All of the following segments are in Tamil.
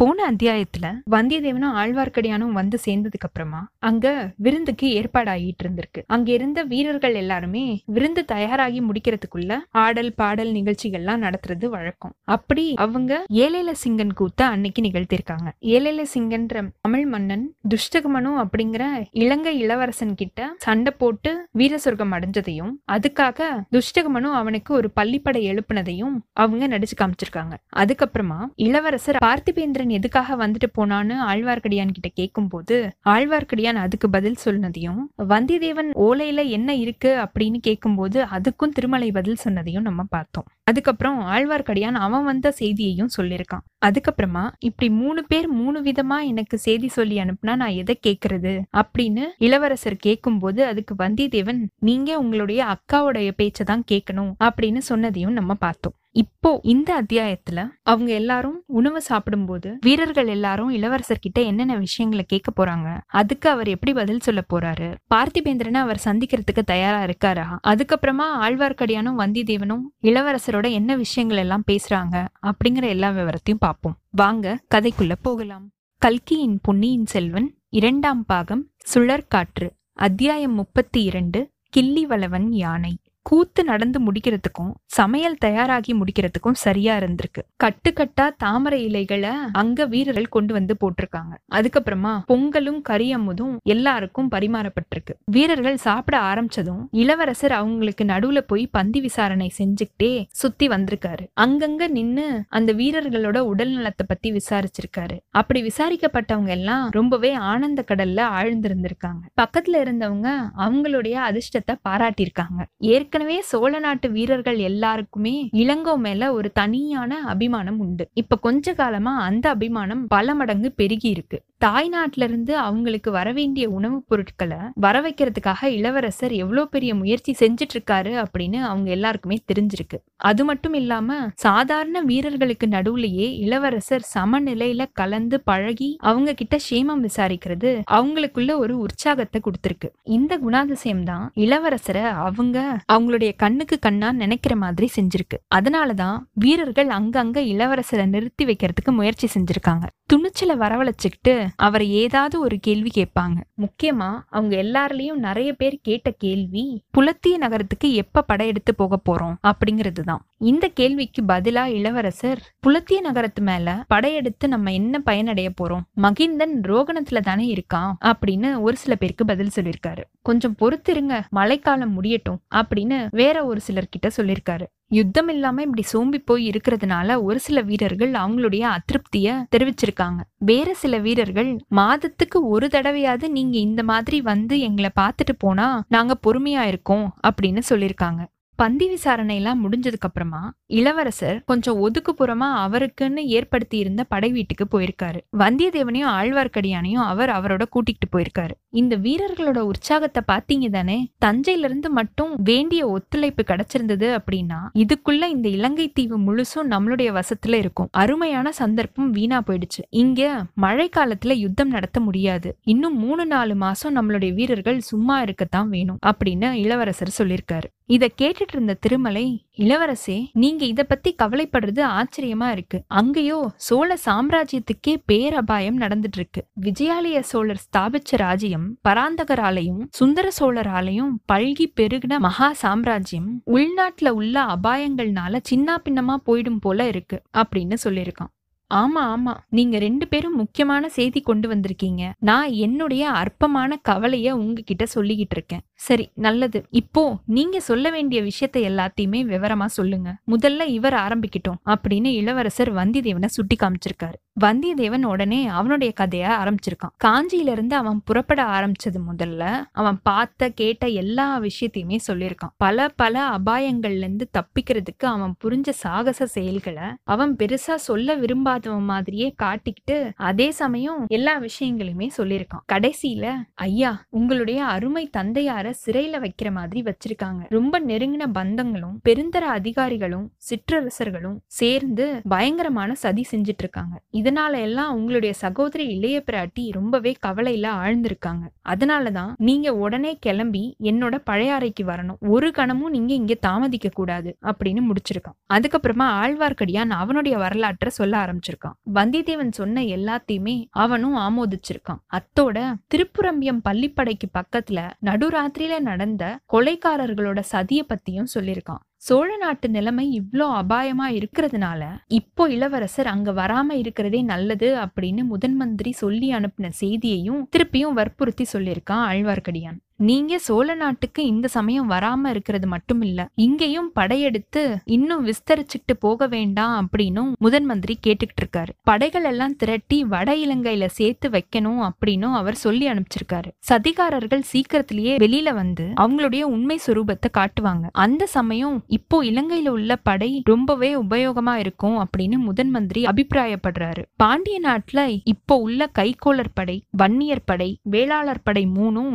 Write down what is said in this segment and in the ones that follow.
போன அத்தியாயத்துல வந்தியத்தேவனும் ஆழ்வார்க்கடியானும் வந்து சேர்ந்ததுக்கு அப்புறமா அங்க விருந்துக்கு ஏற்பாடாகிட்டு இருந்திருக்கு. அங்க இருந்த வீரர்கள் எல்லாருமே விருந்து தயாராகி முடிக்கிறதுக்குள்ள ஆடல் பாடல் நிகழ்ச்சிகள்லாம் நடத்துறது வழக்கம். அப்படி அவங்க ஏலேல சிங்கன் கூத்த அன்னைக்கு நிகழ்த்திருக்காங்க. ஏலேல சிங்கன்ற தமிழ் மன்னன் துஷ்டகமனும் அப்படிங்கிற இலங்கை இளவரசன் கிட்ட சண்டை போட்டு வீர சொர்க்கம் அடைஞ்சதையும் அதுக்காக துஷ்டகமனும் அவனுக்கு ஒரு பள்ளிப்படை எழுப்புனதையும் அவங்க நடிச்சு காமிச்சிருக்காங்க. அதுக்கப்புறமா இளவரசர் பார்த்திபேந்திரன் எதுக்காக வந்துட்டு போனான்னு ஆழ்வார்க்கடியான் கிட்ட கேட்கும்போது ஆழ்வார்க்கடியான் அதுக்கு பதில் சொன்னதையும் வந்தியத்தேவன் ஓலையில என்ன இருக்கு அப்படின்னு கேட்கும்போது அதுக்கும் திருமலை பதில் சொன்னதையும் நம்ம பார்த்தோம். அதுக்கப்புறம் ஆழ்வார்க்கடியான் அவன் வந்த செய்தியையும் சொல்லியிருக்கான். அதுக்கப்புறமா இப்படி மூணு பேர் மூணு விதமா எனக்கு செய்தி சொல்லி அனுப்புனா நான் எதை கேட்கறது அப்படின்னு இளவரசர் கேட்கும்போது அதுக்கு வந்தியத்தேவன் நீங்க உங்களுடைய அக்காவுடைய பேச்சை தான் கேட்கணும் அப்படின்னு சொன்னதையும் நம்ம பார்த்தோம். இப்போ இந்த அத்தியாயத்துல அவங்க எல்லாரும் உணவு சாப்பிடும்போது வீரர்கள் எல்லாரும் இளவரசர் கிட்ட என்னென்ன விஷயங்களை கேட்க போறாங்க? அதுக்கு அவர் எப்படி பதில் சொல்ல போறாரு? பார்த்திபேந்திரனை அவர் சந்திக்கிறதுக்கு தயாரா இருக்காரா? அதுக்கப்புறமா ஆழ்வார்க்கடியானும் வந்தியத்தேவனும் இளவரசரோட என்ன விஷயங்கள் எல்லாம் பேசுறாங்க அப்படிங்கிற எல்லா விவரத்தையும் பார்ப்போம். வாங்க கதைக்குள்ள போகலாம். கல்கியின் பொன்னியின் செல்வன் இரண்டாம் பாகம் சுழற்காற்று அத்தியாயம் முப்பத்தி இரண்டு கிள்ளி வளவன் யானை. கூத்து நடந்து முடிக்கிறதுக்கும் சமையல் தயாராகி முடிக்கிறதுக்கும் சரியா இருந்திருக்கு. கட்டு கட்டா தாமரை இலைகளை அங்க வீரர்கள் கொண்டு வந்து போட்டிருக்காங்க. அதுக்கப்புறமா பொங்கலும் கரியமுதும் எல்லாருக்கும் பரிமாறப்பட்டிருக்கு. வீரர்கள் சாப்பிட ஆரம்பிச்சதும் இளவரசர் அவங்களுக்கு நடுவுல போய் பந்தி விசாரணை செஞ்சுக்கிட்டே சுத்தி வந்திருக்காரு. அங்கங்க நின்னு அந்த வீரர்களோட உடல் நலத்தை பத்தி விசாரிச்சிருக்காரு. அப்படி விசாரிக்கப்பட்டவங்க எல்லாம் ரொம்பவே ஆனந்த கடல்ல ஆழ்ந்திருந்திருக்காங்க. பக்கத்துல இருந்தவங்க அவங்களுடைய அதிர்ஷ்டத்தை பாராட்டியிருக்காங்க. ஏற்கனவே ஏற்கனவே சோழ நாட்டு வீரர்கள் எல்லாருக்குமே இளங்கோ மேல ஒரு தனியான அபிமானம் உண்டு. இப்ப கொஞ்ச காலமா அந்த அபிமானம் பல மடங்கு பெருகி இருக்கு. தாய்நாட்டிலிருந்து இருந்து அவங்களுக்கு வரவேண்டிய உணவுப் பொருட்களை வர வைக்கிறதுக்காக இளவரசர் எவ்வளோ பெரிய முயற்சி செஞ்சுட்டு இருக்காரு அப்படின்னு அவங்க எல்லாருக்குமே தெரிஞ்சிருக்கு. அது மட்டும் இல்லாம சாதாரண வீரர்களுக்கு நடுவுலயே இளவரசர் சமநிலையில கலந்து பழகி அவங்க கிட்ட சேமம் விசாரிக்கிறது அவங்களுக்குள்ள ஒரு உற்சாகத்தை கொடுத்துருக்கு. இந்த குணாதிசயம் தான் இளவரசரை அவங்க அவங்களுடைய கண்ணுக்கு கண்ணா நினைக்கிற மாதிரி செஞ்சிருக்கு. அதனாலதான் வீரர்கள் அங்கங்க இளவரசரை நிறுத்தி வைக்கிறதுக்கு முயற்சி செஞ்சிருக்காங்க. துணிச்சலை வரவழைச்சுக்கிட்டு அவரை ஏதாவது ஒரு கேள்வி கேட்பாங்க. முக்கியமா அவங்க எல்லாருலயும் நிறைய பேர் கேட்ட கேள்வி புலத்திய நகரத்துக்கு எப்ப படையெடுத்து போக போறோம் அப்படிங்கிறது தான் இந்த கேள்விக்கு பதிலா இளவரசர் புலத்திய நகரத்து மேல படையெடுத்து நம்ம என்ன பயனடைய போறோம்? மகிந்தன் ரோகணத்துல தானே இருக்கான் அப்படின்னு ஒரு சில பேருக்கு பதில் சொல்லியிருக்காரு. கொஞ்சம் பொறுத்திருங்க மழைக்காலம் முடியட்டும் அப்படின்னு வேற ஒரு சிலர்கிட்ட சொல்லியிருக்காரு. யுத்தம் இல்லாம இப்படி சோம்பி போய் இருக்கிறதுனால ஒரு சில வீரர்கள் அவங்களுடைய அதிருப்திய தெரிவிச்சிருக்காங்க. வேற சில வீரர்கள் மாதத்துக்கு ஒரு தடவையாவது நீங்க இந்த மாதிரி வந்து எங்களை பார்த்துட்டு போனா நாங்க பொறுமையா இருக்கோம் அப்படின்னு சொல்லியிருக்காங்க. பந்தி விசாரணை எல்லாம் முடிஞ்சதுக்கு அப்புறமா இளவரசர் கொஞ்சம் ஒதுக்குப்புறமா அவருக்குன்னு ஏற்படுத்தி இருந்த படை வீட்டுக்கு போயிருக்காரு. வந்தியத்தேவனையும் ஆழ்வார்க்கடியானையும் அவர் அவரோட கூட்டிகிட்டு போயிருக்காரு. இந்த வீரர்களோட உற்சாகத்தை பாத்தீங்க தானே? தஞ்சையில இருந்து மட்டும் வேண்டிய ஒத்துழைப்பு கிடைச்சிருந்தது அப்படின்னா இதுக்குள்ள இந்த இலங்கை தீவு முழுசும் நம்மளுடைய வசத்துல இருக்கும். அருமையான சந்தர்ப்பம் வீணா போயிடுச்சு. இங்க மழை காலத்துல யுத்தம் நடத்த முடியாது. இன்னும் மூணு நாலு மாசம் நம்மளுடைய வீரர்கள் சும்மா இருக்கத்தான் வேணும் அப்படின்னு இளவரசர் சொல்லியிருக்காரு. இதை கேட்டுட்டு இருந்த திருமலை இளவரசே நீங்க இத பத்தி கவலைப்படுறது ஆச்சரியமா இருக்கு. அங்கேயோ சோழ சாம்ராஜ்யத்துக்கே பேரபாயம் நடந்துட்டு இருக்கு விஜயாலய சோழர் ஸ்தாபிச்ச ராஜ்யம் பராந்தகராலையும் சுந்தர சோழராலையும் பல்கி பெருகின மகா சாம்ராஜ்யம் உள்நாட்டுல உள்ள அபாயங்கள்னால சின்ன பின்னமா போயிடும் போல இருக்கு அப்படின்னு சொல்லியிருக்கான். ஆமா ஆமா. நீங்க ரெண்டு பேரும் முக்கியமான செய்தி கொண்டு வந்திருக்கீங்க. நான் என்னுடைய அற்பமான கவலைய உங்ககிட்ட சொல்லிக்கிட்டு இருக்கேன். சரி நல்லது. இப்போ நீங்க சொல்ல வேண்டிய விஷயத்தை எல்லாத்தையுமே விவரமா சொல்லுங்க. முதல்ல இவர் ஆரம்பிக்கிட்டோம் அப்படின்னு இளவரசர் வந்தியத்தேவனை சுட்டி காமிச்சிருக்காரு வந்தியத்தேவன் உடனே அவனுடைய கதைய ஆரம்பிச்சிருக்கான். காஞ்சியில இருந்து அவன் புறப்பட ஆரம்பிச்சது முதல்ல அவன் பார்த்த கேட்ட எல்லா விஷயத்தையுமே சொல்லியிருக்கான். பல பல அபாயங்கள்ல இருந்து தப்பிக்கிறதுக்கு அவன் புரிஞ்ச சாகச செயல்களை அவன் பெருசா சொல்ல விரும்பாதவன் மாதிரியே காட்டிக்கிட்டு அதே சமயம் எல்லா விஷயங்களையுமே சொல்லியிருக்கான். கடைசியில ஐயா உங்களுடைய அருமை தந்தையார சிறையில வைக்கிற மாதிரி வச்சிருக்காங்க. ரொம்ப நெருங்கின பந்தங்களும் பெருந்தர அதிகாரிகளும் சிற்றரசர்களும் சேர்ந்து பயங்கரமான சதி செஞ்சிட்டு இருக்காங்க இத இதனால எல்லாம் உங்களுடைய சகோதரி இளைய பிராட்டி ரொம்பவே கவலையில ஆழ்ந்திருக்காங்க. அதனாலதான் நீங்க உடனே கிளம்பி என்னோட பழைய அறைக்கு வரணும். ஒரு கணமும் நீங்க இங்க தாமதிக்க கூடாது அப்படின்னு முடிச்சிருக்கான். அதுக்கப்புறமா ஆழ்வார்க்கடியான் அவனுடைய வரலாற்றை சொல்ல ஆரம்பிச்சிருக்கான். வந்தியத்தேவன் சொன்ன எல்லாத்தையுமே அவனும் ஆமோதிச்சிருக்கான். அத்தோட திருப்புரம்பியம் பள்ளிப்படைக்கு பக்கத்துல நடுராத்திரியில நடந்த கொலைக்காரர்களோட சதிய பத்தியும் சொல்லியிருக்கான். சோழ நாட்டு நிலைமை இவ்வளோ அபாயமா இருக்கிறதுனால இப்போ இளவரசர் அங்க வராம இருக்கிறதே நல்லது அப்படின்னு முதன் மந்திரி சொல்லி அனுப்பின செய்தியையும் திருப்பியும் வற்புறுத்தி சொல்லியிருக்கான் ஆழ்வார்க்கடியான். நீங்க சோழ நாட்டுக்கு இந்த சமயம் வராம இருக்கிறது மட்டும் இல்ல இங்கேயும் படையெடுத்து இன்னும் விஸ்தரிச்சுட்டு போக வேண்டாம் அப்படின்னும் முதன் மந்திரி கேட்டுக்கிட்டு இருக்காரு. படைகள் எல்லாம் திரட்டி வட இலங்கையில சேர்த்து வைக்கணும் அப்படின்னும் அவர் சொல்லி அனுப்பிச்சிருக்காரு. சதிகாரர்கள் சீக்கிரத்திலேயே வெளியில வந்து அவங்களுடைய உண்மை சுரூபத்தை காட்டுவாங்க. அந்த சமயம் இப்போ இலங்கையில உள்ள படை ரொம்பவே உபயோகமா இருக்கும் அப்படின்னு முதன் மந்திரி அபிப்பிராயப்படுறாரு. பாண்டிய நாட்டுல இப்போ உள்ள கைகோளர் படை வன்னியர் படை வேளாளர் படை மூணும்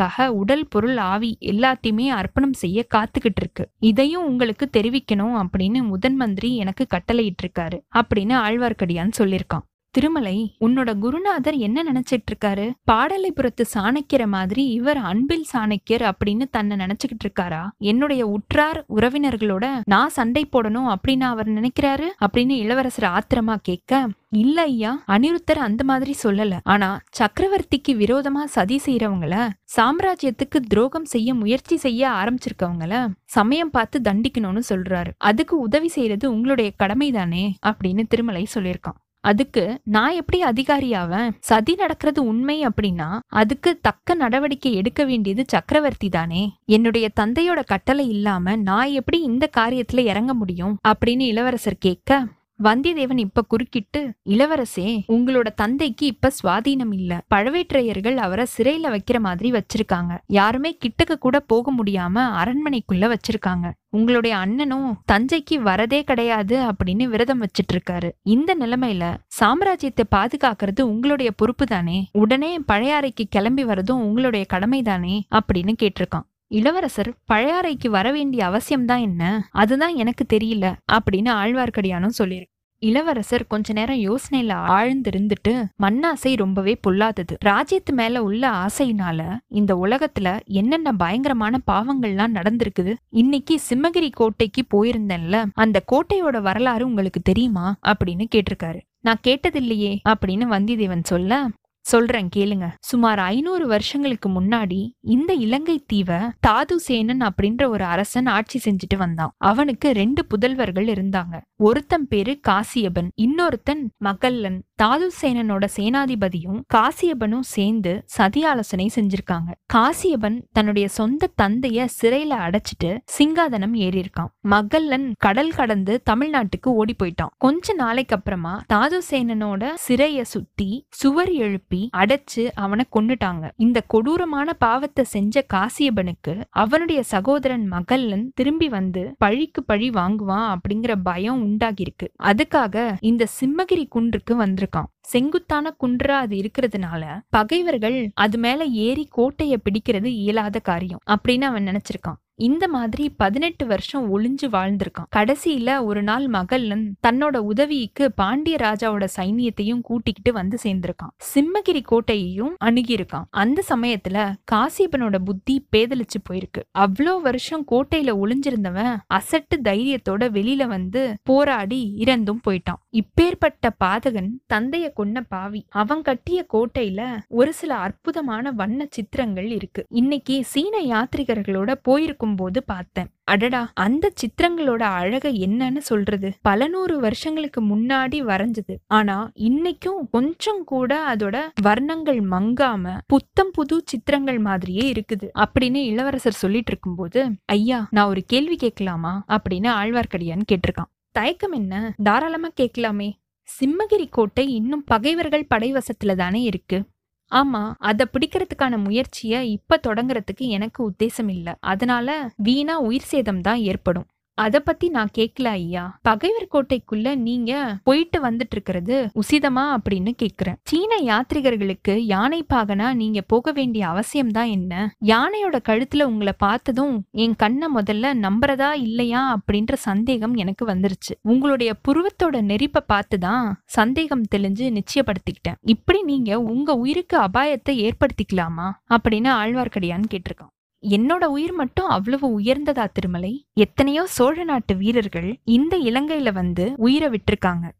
இளவரசருக்காக உடல் பொருள் ஆவி எல்லாத்தையுமே அர்ப்பணம் செய்ய காத்துக்கிட்டு இருக்கு இதையும் உங்களுக்கு தெரிவிக்கணும் அப்படின்னு முதன் மந்திரி எனக்கு கட்டளையிட்டு இருக்காரு அப்படின்னு ஆழ்வார்க்கடியான் சொல்லியிருக்கான். திருமலை உன்னோட குருநாதர் என்ன நினைச்சிட்டு இருக்காரு பாடலைபுரத்து சாணக்கியர மாதிரி இவர் அன்பில் சாணக்கியர் அப்படின்னு தன்னை நினைச்சுக்கிட்டு இருக்காரா என்னுடைய உற்றார் உறவினர்களோட நான் சண்டை போடணும் அப்படின்னு அவர் நினைக்கிறாரு அப்படின்னு இளவரசர் ஆத்திரமா கேட்க இல்ல ஐயா அனிருத்தர் அந்த மாதிரி சொல்லல. ஆனா சக்கரவர்த்திக்கு விரோதமா சதி செய்யறவங்கள சாம்ராஜ்யத்துக்கு துரோகம் செய்ய முயற்சி செய்ய ஆரம்பிச்சிருக்கவங்கள சமயம் பார்த்து தண்டிக்கணும்னு சொல்றாரு. அதுக்கு உதவி செய்யறது உங்களுடைய கடமைதானே? அப்படின்னு திருமலை சொல்லியிருக்கான். அதுக்கு நான் எப்படி அதிகாரியாவேன் சதி நடக்கிறது உண்மை அப்படின்னா அதுக்கு தக்க நடவடிக்கை எடுக்க வேண்டியது சக்கரவர்த்தி தானே. என்னுடைய தந்தையோட கட்டளை இல்லாம நான் எப்படி இந்த காரியத்துல இறங்க முடியும்? அப்படின்னு இளவரசர் கேட்க வந்தியத்தேவன் இப்ப குறுக்கிட்டு இளவரசே உங்களோட தந்தைக்கு இப்ப சுவாதீனம் இல்ல. பழவேற்றையர்கள் அவரை சிறையில வைக்கிற மாதிரி வச்சிருக்காங்க. யாருமே கிட்டக்க கூட போக முடியாம அரண்மனைக்குள்ள வச்சிருக்காங்க. உங்களுடைய அண்ணனும் தஞ்சைக்கு வரதே கிடையாது அப்படின்னு விரதம் வச்சிட்டு இருக்காரு இந்த நிலைமையில சாம்ராஜ்யத்தை பாதுகாக்கிறது உங்களுடைய பொறுப்பு தானே? உடனே பழையாறைக்கு கிளம்பி வரதும் உங்களுடைய கடமை தானே? அப்படின்னு கேட்டிருக்கான் இளவரசர் பழையாறைக்கு வர வேண்டிய அவசியம்தான் என்ன? அதுதான் எனக்கு தெரியல அப்படின்னு ஆழ்வார்க்கடியானும் சொல்லியிருக்கு இளவரசர் கொஞ்ச நேரம் யோசனையில ஆழ்ந்திருந்துட்டு மண்ணாசை ரொம்பவே பொல்லாதது. ராஜ்யத்து மேல உள்ள ஆசையினால இந்த உலகத்துல என்னென்ன பயங்கரமான பாவங்கள்லாம் நடந்திருக்குது இன்னைக்கு சிம்மகிரி கோட்டைக்கு போயிருந்தேன்ல அந்த கோட்டையோட வரலாறு உங்களுக்கு தெரியுமா? அப்படின்னு கேட்டிருக்காரு. நான் கேட்டதில்லையே அப்படின்னு வந்திதேவன் சொல்ல சொல்றேன் கேளுங்க. சுமார் ஐநூறு வருஷங்களுக்கு முன்னாடி இந்த இலங்கை தீவை தாதுசேனன் அப்படின்ற ஒரு அரசன் ஆட்சி செஞ்சுட்டு வந்தான். அவனுக்கு ரெண்டு புதல்வர்கள் இருந்தாங்க. ஒருத்தன் பேரு காசியபன் இன்னொருத்தன் மகல்லன். தாதுசேனனோட சேனாதிபதியும் காசியபனும் சேர்ந்து சதி ஆலோசனை செஞ்சிருக்காங்க. காசியபன் தன்னுடைய சொந்த தந்தைய சிறையில அடைச்சிட்டு சிங்காதனம் ஏறியிருக்கான். மகல்லன் கடல் கடந்து தமிழ்நாட்டுக்கு ஓடி போயிட்டான். கொஞ்ச நாளைக்கு அப்புறமா தாதுசேனனோட சிறைய சுத்தி சுவர் எழுப்பி அடைச்சு அவனை கொன்னுட்டாங்க. இந்த கொடூரமான பாவத்தை செஞ்ச காசியபனுக்கு அவனுடைய சகோதரன் மகல்லன் திரும்பி வந்து பழிக்கு பழி வாங்குவான் அப்படிங்கிற பயம் உண்டாகிருக்கு அதுக்காக இந்த சிம்மகிரி குன்றுக்கு வந்திருக்கான். செங்குத்தான குன்றா அது இருக்கிறதுனால பகைவர்கள் அது மேல ஏறி கோட்டைய பிடிக்கிறது இயலாத காரியம் அப்படின்னு அவன் நினைச்சிருக்கான். இந்த மாதிரி பதினெட்டு வருஷம் ஒளிஞ்சு வாழ்ந்திருக்கான். கடைசியில ஒரு நாள் மகளன் தன்னோட உதவிக்கு பாண்டிய ராஜாவோட சைனியத்தையும் கூட்டிக்கிட்டு வந்து சேர்ந்திருக்கான். சிம்மகிரி கோட்டையையும் அணுகியிருக்கான். அந்த சமயத்துல காசிபனோட புத்தி பேதலிச்சு போயிருக்கு. அவ்வளோ வருஷம் கோட்டையில ஒளிஞ்சிருந்தவன் அசட்டு தைரியத்தோட வெளியில வந்து போராடி இறந்தும் போயிட்டான். இப்பேற்பட்ட பாதகன் தந்தைய கொன்ன பாவி. அவன் கட்டிய கோட்டையில ஒரு சில அற்புதமான வண்ண சித்திரங்கள் இருக்கு. இன்னைக்கு சீன யாத்ரிகர்களோட போயிருக்கும். போது பார்த்தேன். அடடா அந்த சித்திரங்களோட அழக என்னன்னு சொல்றது. பல நூறு வருஷங்களுக்கு முன்னாடி வரைஞ்சது. ஆனா இன்னைக்கும் கொஞ்சம் கூட அதோட வர்ணங்கள் மங்காம புத்தம் புது சித்திரங்கள் மாதிரியே இருக்குது. அப்படின்னு இளவரசர் சொல்லிட்டு இருக்கும்போது ஐயா நான் ஒரு கேள்வி கேட்கலாமா? அப்படின்னு ஆழ்வார்க்கடியான் கேட்டிருக்கான். தயக்கம் என்ன? தாராளமா கேட்கலாமே. சிம்மகிரி கோட்டை இன்னும் பகைவர்கள் படைவசத்துல தானே இருக்கு. ஆமா அதை பிடிக்கிறதுக்கான முயற்சியை இப்ப தொடங்குறதுக்கு எனக்கு உத்தேசம் இல்லை. அதனால வீணா உயிர் சேதம் தான் ஏற்படும். அத பத்தி நான் கேட்கல ஐயா. பகைவர் கோட்டைக்குள்ள நீங்க போயிட்டு வந்துட்டு இருக்கிறது உசிதமா அப்படின்னு கேக்குறேன். சீன யாத்ரிகர்களுக்கு யானை பாகனா நீங்க போக வேண்டிய அவசியம் தான் என்ன? யானையோட கழுத்துல உங்களை பார்த்ததும் என் கண்ணை முதல்ல நம்புறதா இல்லையா அப்படின்ற சந்தேகம் எனக்கு வந்துருச்சு. உங்களுடைய புருவத்தோட நெரிப்பை பார்த்துதான் சந்தேகம் தெளிஞ்சு நிச்சயப்படுத்திக்கிட்டேன். இப்படி நீங்க உங்க உயிருக்கு அபாயத்தை ஏற்படுத்திக்கலாமா அப்படின்னு ஆழ்வார்க்கடியான்னு கேட்டிருக்கான். என்னோட உயிர் மட்டும் அவ்வளவு உயர்ந்ததா திருமலை? எத்தனையோ சோழ நாட்டு வீரர்கள் இந்த இலங்கையில வந்து உயிரை விட்டுருக்காங்க.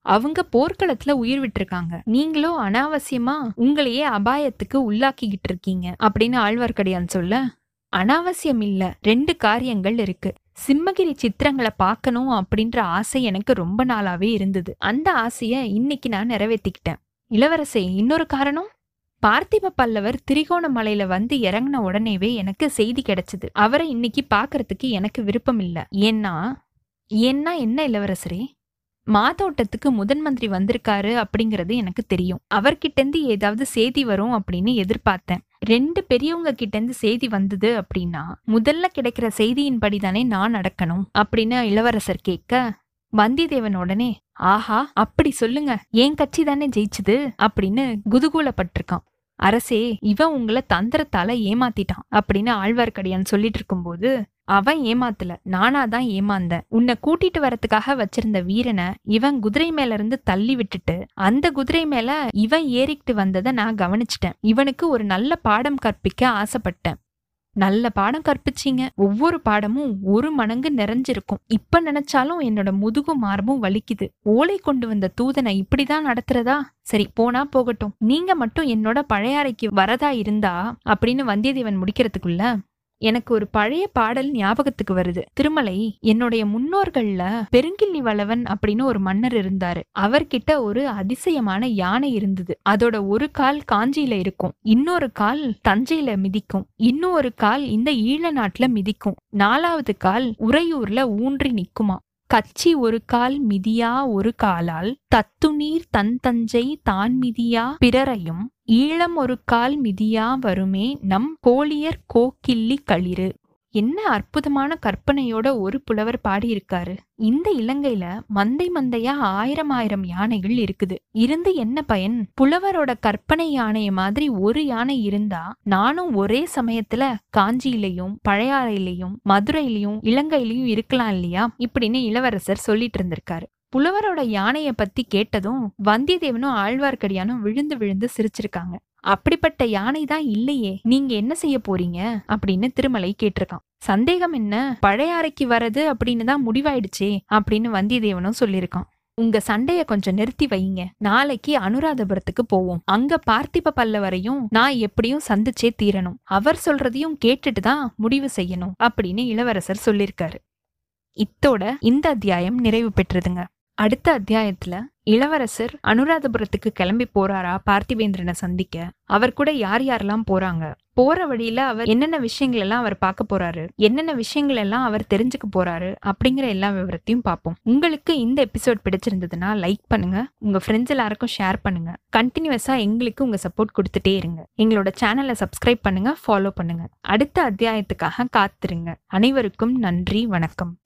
அவங்க போர்க்களத்துல உயிர் விட்டுருக்காங்க. நீங்களோ அனாவசியமா உங்களையே அபாயத்துக்கு உள்ளாக்கிக்கிட்டு இருக்கீங்க அப்படின்னு ஆழ்வார்க்கடியான் சொல்ல அனாவசியம் இல்ல ரெண்டு காரியங்கள் இருக்கு. சிம்மகிரி சித்திரங்களை பார்க்கணும் அப்படின்ற ஆசை எனக்கு ரொம்ப நாளாவே இருந்தது. அந்த ஆசைய இன்னைக்கு நான் நிறைவேற்றிக்கிட்டேன் இளவரசே இன்னொரு காரணம்? பார்த்திப பல்லவர் திரிகோணமலையில வந்து இறங்கின உடனேவே எனக்கு செய்தி கிடைச்சது. அவரை இன்னைக்கு பார்க்கறதுக்கு எனக்கு விருப்பம் இல்லை. ஏன்னா ஏன்னா என்ன இளவரசரே? மாதோட்டத்துக்கு முதன் மந்திரி வந்திருக்காரு அப்படிங்கறது எனக்கு தெரியும். அவர்கிட்ட இருந்து ஏதாவது செய்தி வரும் அப்படின்னு எதிர்பார்த்தேன். ரெண்டு பெரியவங்க கிட்ட இருந்து செய்தி வந்தது அப்படின்னா முதல்ல கிடைக்கிற செய்தியின்படி தானே நான் நடக்கணும் அப்படின்னு இளவரசர் கேட்க வந்திதேவன் உடனே ஆஹா அப்படி சொல்லுங்க. என் கட்சி தானே ஜெயிச்சுது? அப்படின்னு குதூகூலப்பட்டிருக்கான். அரசே இவன் உங்களை தந்திரத்தால ஏமாத்திட்டான் அப்படின்னு ஆழ்வார்க்கடியான் சொல்லிட்டு இருக்கும்போது அவன் ஏமாத்தல நானா தான் ஏமாந்தேன். உன்னை கூட்டிட்டு வரத்துக்காக வச்சிருந்த வீரனை இவன் குதிரை மேல இருந்து தள்ளி விட்டுட்டு அந்த குதிரை மேல இவன் ஏறிக்கிட்டு வந்ததை நான் கவனிச்சிட்டேன். இவனுக்கு ஒரு நல்ல பாடம் கற்பிக்க ஆசைப்பட்டேன். நல்ல பாடம் கற்பிச்சீங்க. ஒவ்வொரு பாடமும் ஒரு மடங்கு நிறைஞ்சிருக்கும். இப்ப நினைச்சாலும் என்னோட முதுகும் மார்பும் வலிக்குது. ஓலை கொண்டு வந்த தூதனை இப்படிதான் நடத்துறதா? சரி போனா போகட்டும். நீங்க மட்டும் என்னோட பழையாறைக்கு வரதா இருந்தா அப்படின்னு வந்தியத்தேவன் முடிக்கிறதுக்குள்ள எனக்கு ஒரு பழைய பாடல் ஞாபகத்துக்கு வருது. திருமலை என்னுடைய முன்னோர்கள்ல பெருங்கிள்ளி வளவன் அப்படின்னு ஒரு மன்னர் இருந்தாரு. அவர்கிட்ட ஒரு அதிசயமான யானை இருந்தது. அதோட ஒரு கால் காஞ்சியில இருக்கும். இன்னொரு கால் தஞ்சையில மிதிக்கும். இன்னொரு கால் இந்த ஈழ நாட்டுல மிதிக்கும். நாலாவது கால் உறையூர்ல ஊன்றி நிக்குமா? கச்சி ஒரு கால் மிதியா ஒரு காலால் தத்துநீர் தன் தஞ்சை தான் மிதியா பிறரையும் ஈழம் ஒரு கால் மிதியா வருமே நம் கோழியர் கோக்கில்லி களிறு. என்ன அற்புதமான கற்பனையோட ஒரு புலவர் பாடியிருக்காரு. இந்த இலங்கையில மந்தை மந்தையா ஆயிரம் ஆயிரம் யானைகள் இருக்குது. இருந்து என்ன பயன்? புலவரோட கற்பனை யானைய மாதிரி ஒரு யானை இருந்தா நானும் ஒரே சமயத்துல காஞ்சியிலையும் பழையாறையிலையும் மதுரையிலையும் இலங்கையிலையும் இருக்கலாம் இல்லையா? இப்படின்னு இளவரசர் சொல்லிட்டு இருந்திருக்காரு. புலவரோட யானைய பத்தி கேட்டதும் வந்தியத்தேவனும் ஆழ்வார்க்கடியானும் விழுந்து விழுந்து சிரிச்சிருக்காங்க. அப்படிப்பட்ட யானை தான் இல்லையே நீங்க என்ன செய்ய போறீங்க? அப்படின்னு திருமலை கேட்டிருக்கான். சந்தேகம் என்ன? பழையாறைக்கு வரது அப்படின்னு தான் முடிவாயிடுச்சே அப்படின்னு வந்தியத்தேவனும் சொல்லியிருக்கான். உங்க சண்டைய கொஞ்சம் நிறுத்தி வைங்க நாளைக்கு அனுராதபுரத்துக்கு போவோம். அங்க பார்த்திப பல்லவரையும் நான் எப்படியும் சந்திச்சே தீரணும். அவர் சொல்றதையும் கேட்டுட்டு தான் முடிவு செய்யணும் அப்படின்னு இளவரசர் சொல்லியிருக்காரு. இத்தோட இந்த அத்தியாயம் நிறைவு பெற்றதுங்க. அடுத்த அத்தியாயத்துல இளவரசர் அனுராதபுரத்துக்கு கிளம்பி போறாரா பார்த்திவேந்திரனை சந்திக்க? அவர் கூட யார் யாரெல்லாம் போறாங்க? போற வழியில அவர் என்னென்ன விஷயங்கள் எல்லாம் அவர் பார்க்க போறாரு? என்னென்ன விஷயங்கள் எல்லாம் அவர் தெரிஞ்சுக்க போறாரு? அப்படிங்கிற எல்லா விவரத்தையும் பார்ப்போம். உங்களுக்கு இந்த எபிசோட் பிடிச்சிருந்ததுன்னா லைக் பண்ணுங்க. உங்க ஃப்ரெண்ட்ஸ் எல்லாருக்கும் ஷேர் பண்ணுங்க. கண்டினியூஸா எங்களுக்கு உங்க சப்போர்ட் கொடுத்துட்டே இருங்க. எங்களோட சேனலை சப்ஸ்கிரைப் பண்ணுங்க ஃபாலோ பண்ணுங்க. அடுத்த அத்தியாயத்துக்காக காத்திருங்க. அனைவருக்கும் நன்றி வணக்கம்.